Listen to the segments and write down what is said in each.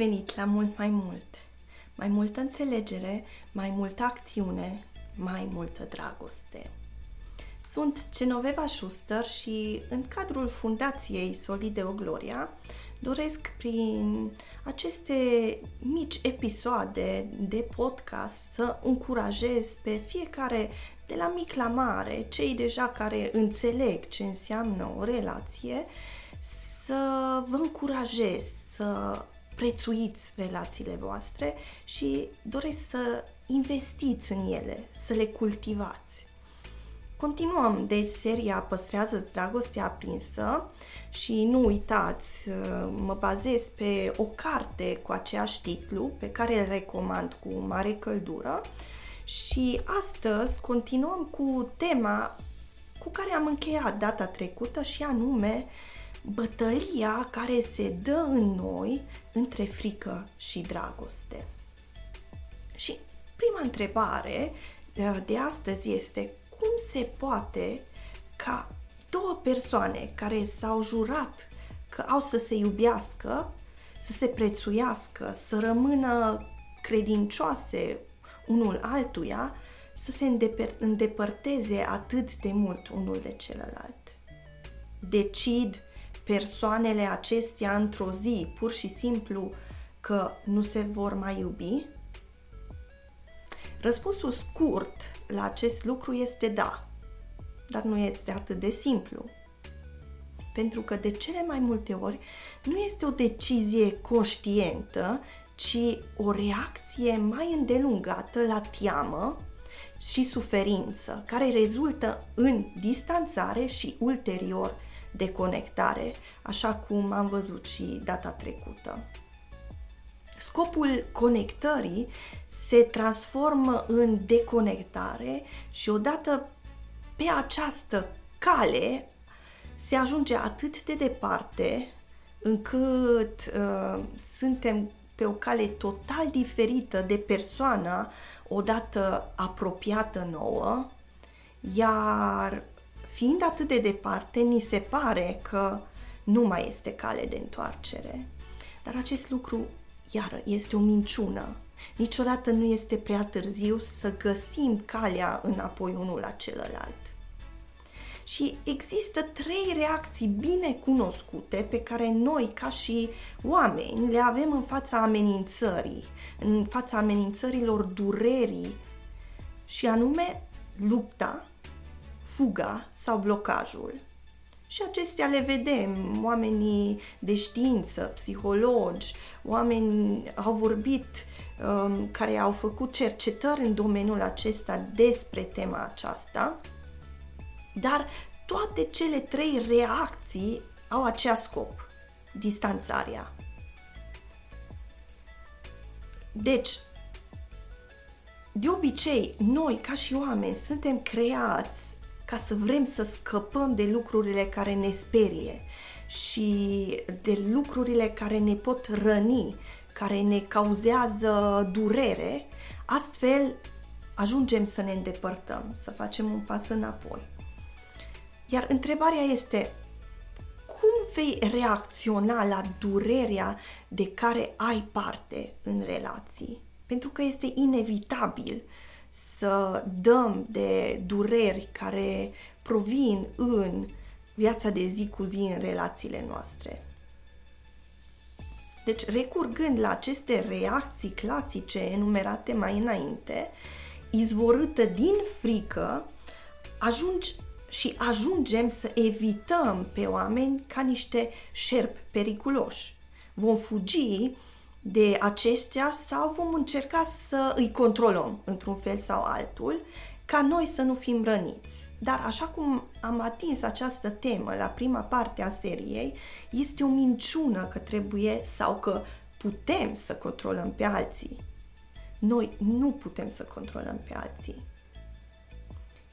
venit la mult mai mult. Mai multă înțelegere, mai multă acțiune, mai multă dragoste. Sunt Genoveva Schuster și în cadrul Fundației Solideo Gloria doresc prin aceste mici episoade de podcast să încurajez pe fiecare de la mic la mare, cei deja care înțeleg ce înseamnă o relație, să vă încurajez să prețuiți relațiile voastre și doresc să investiți în ele, să le cultivați. Continuăm, deci, seria Păstrează-ți dragostea aprinsă și nu uitați, mă bazez pe o carte cu aceeași titlu pe care îl recomand cu mare căldură și astăzi continuăm cu tema cu care am încheiat data trecută și anume bătălia care se dă în noi între frică și dragoste. Și prima întrebare uh, de astăzi este cum se poate ca două persoane care s-au jurat că au să se iubească, să se prețuiască, să rămână credincioase unul altuia, să se îndepărteze atât de mult unul de celălalt. Decid persoanele acestea într-o zi, pur și simplu, că nu se vor mai iubi? Răspunsul scurt la acest lucru este da, dar nu este atât de simplu. Pentru că de cele mai multe ori nu este o decizie conștientă, ci o reacție mai îndelungată la teamă și suferință, care rezultă în distanțare și ulterior deconectare, așa cum am văzut și data trecută. Scopul conectării se transformă în deconectare și odată pe această cale se ajunge atât de departe încât uh, suntem pe o cale total diferită de persoana odată apropiată nouă, iar fiind atât de departe, ni se pare că nu mai este cale de întoarcere. Dar acest lucru, iară, este o minciună. Niciodată nu este prea târziu să găsim calea înapoi unul la celălalt. Și există trei reacții bine cunoscute pe care noi, ca și oameni, le avem în fața amenințării, în fața amenințărilor durerii, și anume lupta, fuga sau blocajul. Și acestea le vedem, oamenii de știință, psihologi, oameni au vorbit, um, care au făcut cercetări în domeniul acesta despre tema aceasta, dar toate cele trei reacții au același scop, distanțarea. Deci, de obicei, noi, ca și oameni, suntem creați ca să vrem să scăpăm de lucrurile care ne sperie și de lucrurile care ne pot răni, care ne cauzează durere, astfel ajungem să ne îndepărtăm, să facem un pas înapoi. Iar întrebarea este, cum vei reacționa la durerea de care ai parte în relații? Pentru că este inevitabil să dăm de dureri care provin în viața de zi cu zi în relațiile noastre. Deci, recurgând la aceste reacții clasice enumerate mai înainte, izvorâtă din frică, ajungi și ajungem să evităm pe oameni ca niște șerpi periculoși. Vom fugi de aceștia sau vom încerca să îi controlăm într-un fel sau altul ca noi să nu fim răniți. Dar așa cum am atins această temă la prima parte a seriei, este o minciună că trebuie sau că putem să controlăm pe alții. Noi nu putem să controlăm pe alții.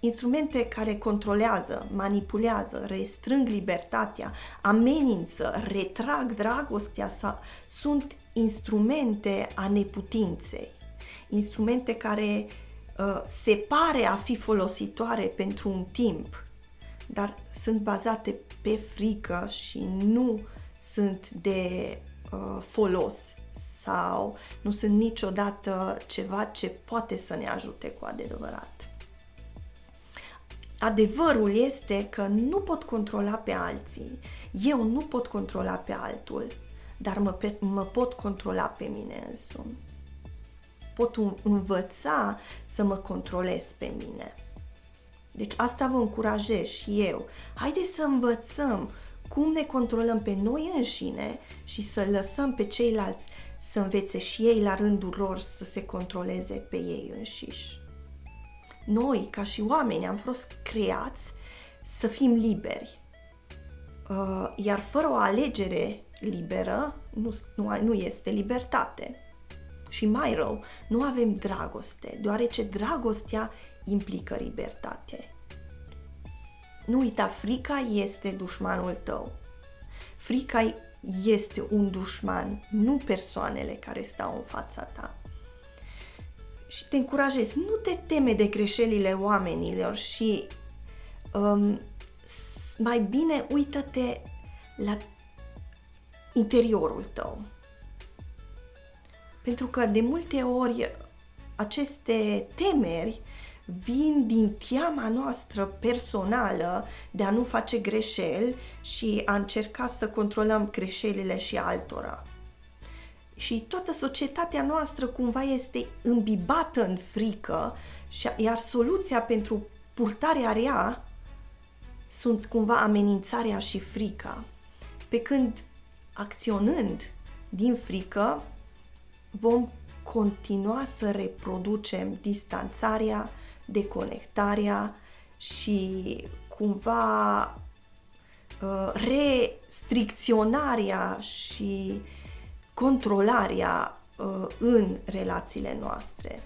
Instrumente care controlează, manipulează, restrâng libertatea, amenință, retrag dragostea sau sunt instrumente a neputinței, instrumente care uh, se pare a fi folositoare pentru un timp, dar sunt bazate pe frică și nu sunt de uh, folos sau nu sunt niciodată ceva ce poate să ne ajute cu adevărat. Adevărul este că nu pot controla pe alții, eu nu pot controla pe altul, dar mă, pe, mă pot controla pe mine însumi. Pot învăța să mă controlez pe mine. Deci asta vă încurajez și eu. Haideți să învățăm cum ne controlăm pe noi înșine și să lăsăm pe ceilalți să învețe și ei la rândul lor să se controleze pe ei înșiși. Noi, ca și oameni, am fost creați să fim liberi. Uh, iar fără o alegere liberă, nu, nu, nu este libertate. Și mai rău, nu avem dragoste, deoarece dragostea implică libertate. Nu uita, frica este dușmanul tău. Frica este un dușman, nu persoanele care stau în fața ta. Și te încurajez, nu te teme de greșelile oamenilor și um, mai bine uită-te la interiorul tău. Pentru că de multe ori aceste temeri vin din teama noastră personală de a nu face greșeli și a încerca să controlăm greșelile și altora. Și toată societatea noastră cumva este îmbibată în frică, și, iar soluția pentru purtarea rea sunt cumva amenințarea și frica. Pe când acționând din frică, vom continua să reproducem distanțarea, deconectarea și cumva uh, restricționarea și controlarea uh, în relațiile noastre.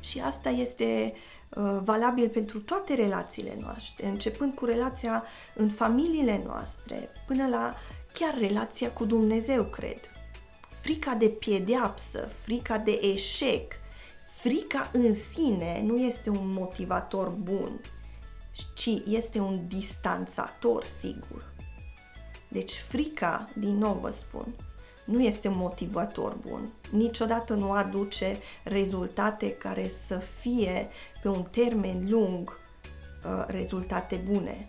Și asta este uh, valabil pentru toate relațiile noastre, începând cu relația în familiile noastre, până la chiar relația cu Dumnezeu, cred. Frica de piedeapsă, frica de eșec, frica în sine nu este un motivator bun, ci este un distanțator sigur. Deci frica, din nou vă spun, nu este un motivator bun. Niciodată nu aduce rezultate care să fie pe un termen lung uh, rezultate bune,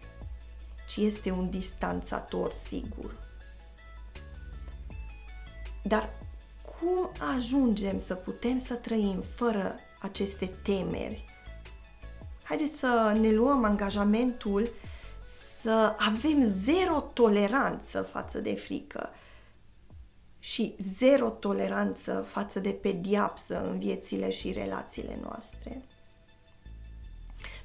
ci este un distanțator sigur. Dar cum ajungem să putem să trăim fără aceste temeri? Haideți să ne luăm angajamentul să avem zero toleranță față de frică și zero toleranță față de pediapsă în viețile și relațiile noastre.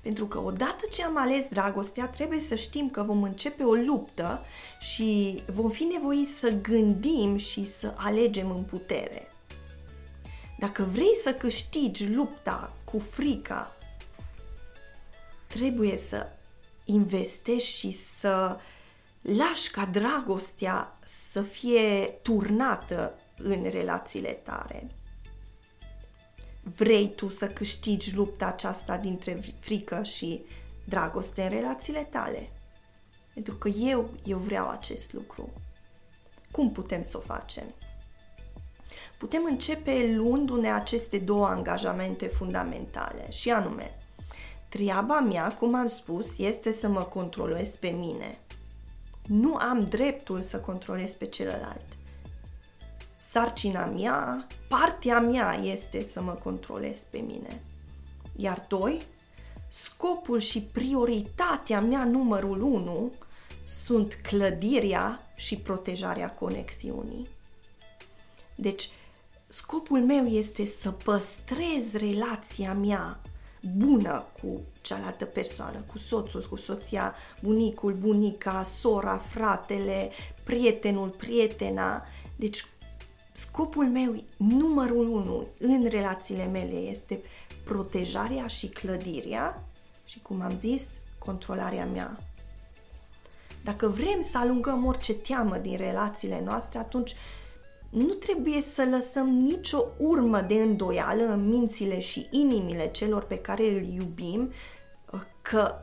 Pentru că odată ce am ales dragostea, trebuie să știm că vom începe o luptă și vom fi nevoiți să gândim și să alegem în putere. Dacă vrei să câștigi lupta cu frica, trebuie să investești și să lași ca dragostea să fie turnată în relațiile tale vrei tu să câștigi lupta aceasta dintre frică și dragoste în relațiile tale. Pentru că eu, eu vreau acest lucru. Cum putem să o facem? Putem începe luându-ne aceste două angajamente fundamentale și anume, treaba mea, cum am spus, este să mă controlez pe mine. Nu am dreptul să controlez pe celălalt sarcina mea, partea mea este să mă controlez pe mine. Iar doi, scopul și prioritatea mea numărul unu sunt clădirea și protejarea conexiunii. Deci, scopul meu este să păstrez relația mea bună cu cealaltă persoană, cu soțul, cu soția, bunicul, bunica, sora, fratele, prietenul, prietena. Deci Scopul meu numărul unu în relațiile mele este protejarea și clădirea și, cum am zis, controlarea mea. Dacă vrem să alungăm orice teamă din relațiile noastre, atunci nu trebuie să lăsăm nicio urmă de îndoială în mințile și inimile celor pe care îl iubim că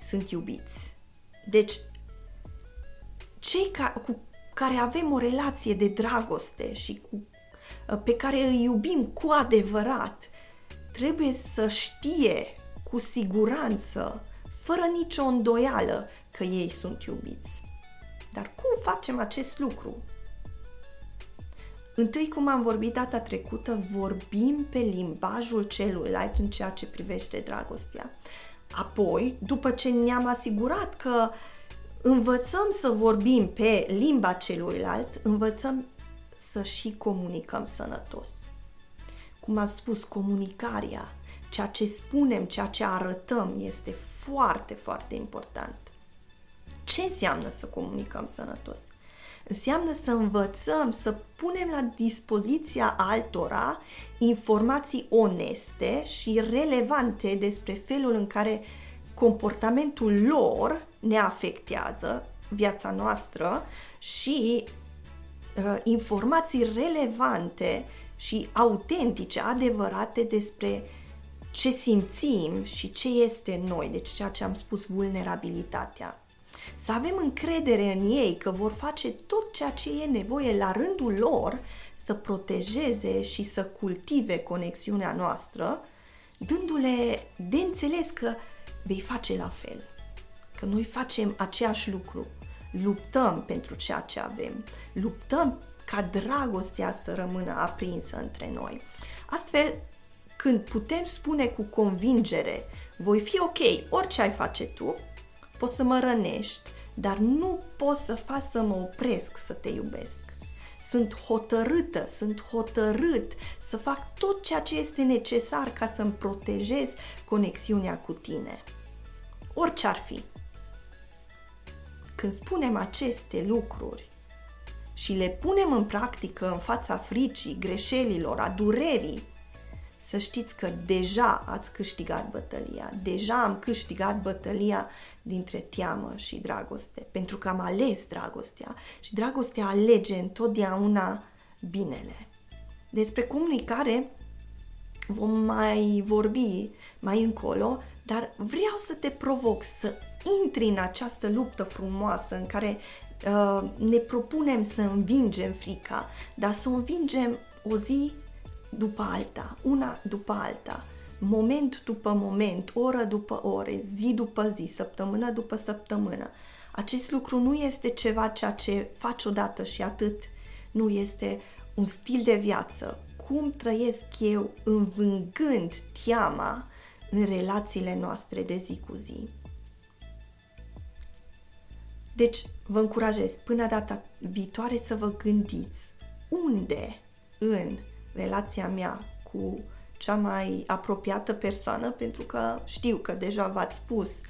sunt iubiți. Deci, cei ca, cu care avem o relație de dragoste și cu, uh, pe care îi iubim cu adevărat, trebuie să știe cu siguranță, fără nicio îndoială, că ei sunt iubiți. Dar cum facem acest lucru? Întâi, cum am vorbit data trecută, vorbim pe limbajul celuilalt în ceea ce privește dragostea. Apoi, după ce ne-am asigurat că învățăm să vorbim pe limba celuilalt, învățăm să și comunicăm sănătos. Cum am spus, comunicarea, ceea ce spunem, ceea ce arătăm este foarte, foarte important. Ce înseamnă să comunicăm sănătos? Înseamnă să învățăm, să punem la dispoziția altora informații oneste și relevante despre felul în care comportamentul lor ne afectează viața noastră și uh, informații relevante și autentice, adevărate despre ce simțim și ce este noi, deci ceea ce am spus, vulnerabilitatea. Să avem încredere în ei că vor face tot ceea ce e nevoie la rândul lor să protejeze și să cultive conexiunea noastră, dându-le de înțeles că vei face la fel, că noi facem aceeași lucru, luptăm pentru ceea ce avem, luptăm ca dragostea să rămână aprinsă între noi. Astfel, când putem spune cu convingere, voi fi ok, orice ai face tu, poți să mă rănești, dar nu poți să faci să mă opresc să te iubesc. Sunt hotărâtă, sunt hotărât să fac tot ceea ce este necesar ca să-mi protejez conexiunea cu tine. Orice ar fi. Când spunem aceste lucruri și le punem în practică în fața fricii, greșelilor, a durerii, să știți că deja ați câștigat bătălia, deja am câștigat bătălia dintre teamă și dragoste, pentru că am ales dragostea și dragostea alege întotdeauna binele. Despre comunicare vom mai vorbi mai încolo, dar vreau să te provoc să intri în această luptă frumoasă în care uh, ne propunem să învingem frica, dar să o învingem o zi după alta, una după alta, moment după moment, oră după ore, zi după zi, săptămână după săptămână. Acest lucru nu este ceva ceea ce faci odată și atât. Nu este un stil de viață. Cum trăiesc eu învângând teama în relațiile noastre de zi cu zi. Deci, vă încurajez până data viitoare să vă gândiți unde în relația mea cu cea mai apropiată persoană, pentru că știu că deja v-ați spus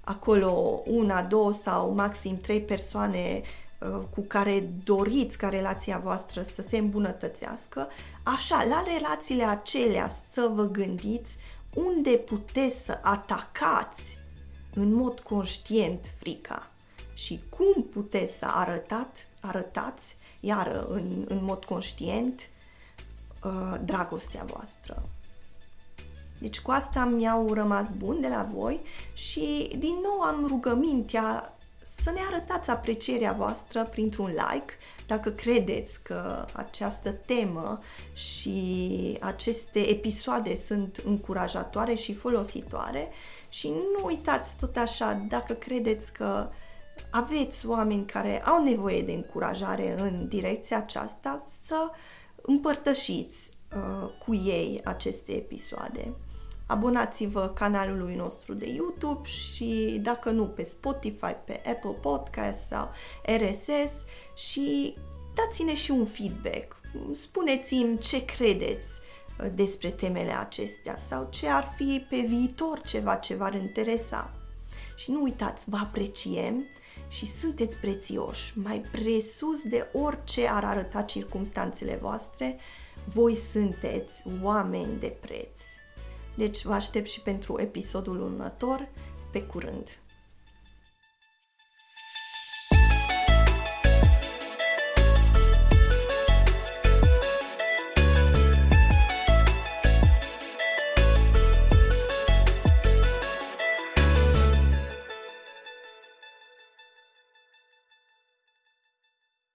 acolo una, două sau maxim trei persoane uh, cu care doriți ca relația voastră să se îmbunătățească, așa, la relațiile acelea să vă gândiți unde puteți să atacați în mod conștient frica și cum puteți să arătat, arătați, iară, în, în mod conștient, uh, dragostea voastră. Deci cu asta mi-au rămas bun de la voi și din nou am rugămintea să ne arătați aprecierea voastră printr-un like dacă credeți că această temă și aceste episoade sunt încurajatoare și folositoare și nu uitați tot așa dacă credeți că aveți oameni care au nevoie de încurajare în direcția aceasta să împărtășiți uh, cu ei aceste episoade. Abonați-vă canalului nostru de YouTube și dacă nu pe Spotify, pe Apple Podcast sau RSS și dați-ne și un feedback. Spuneți-mi ce credeți uh, despre temele acestea sau ce ar fi pe viitor ceva ce v-ar interesa. Și nu uitați, vă apreciem și sunteți prețioși, mai presus de orice ar arăta circumstanțele voastre, voi sunteți oameni de preț. Deci vă aștept și pentru episodul următor. Pe curând!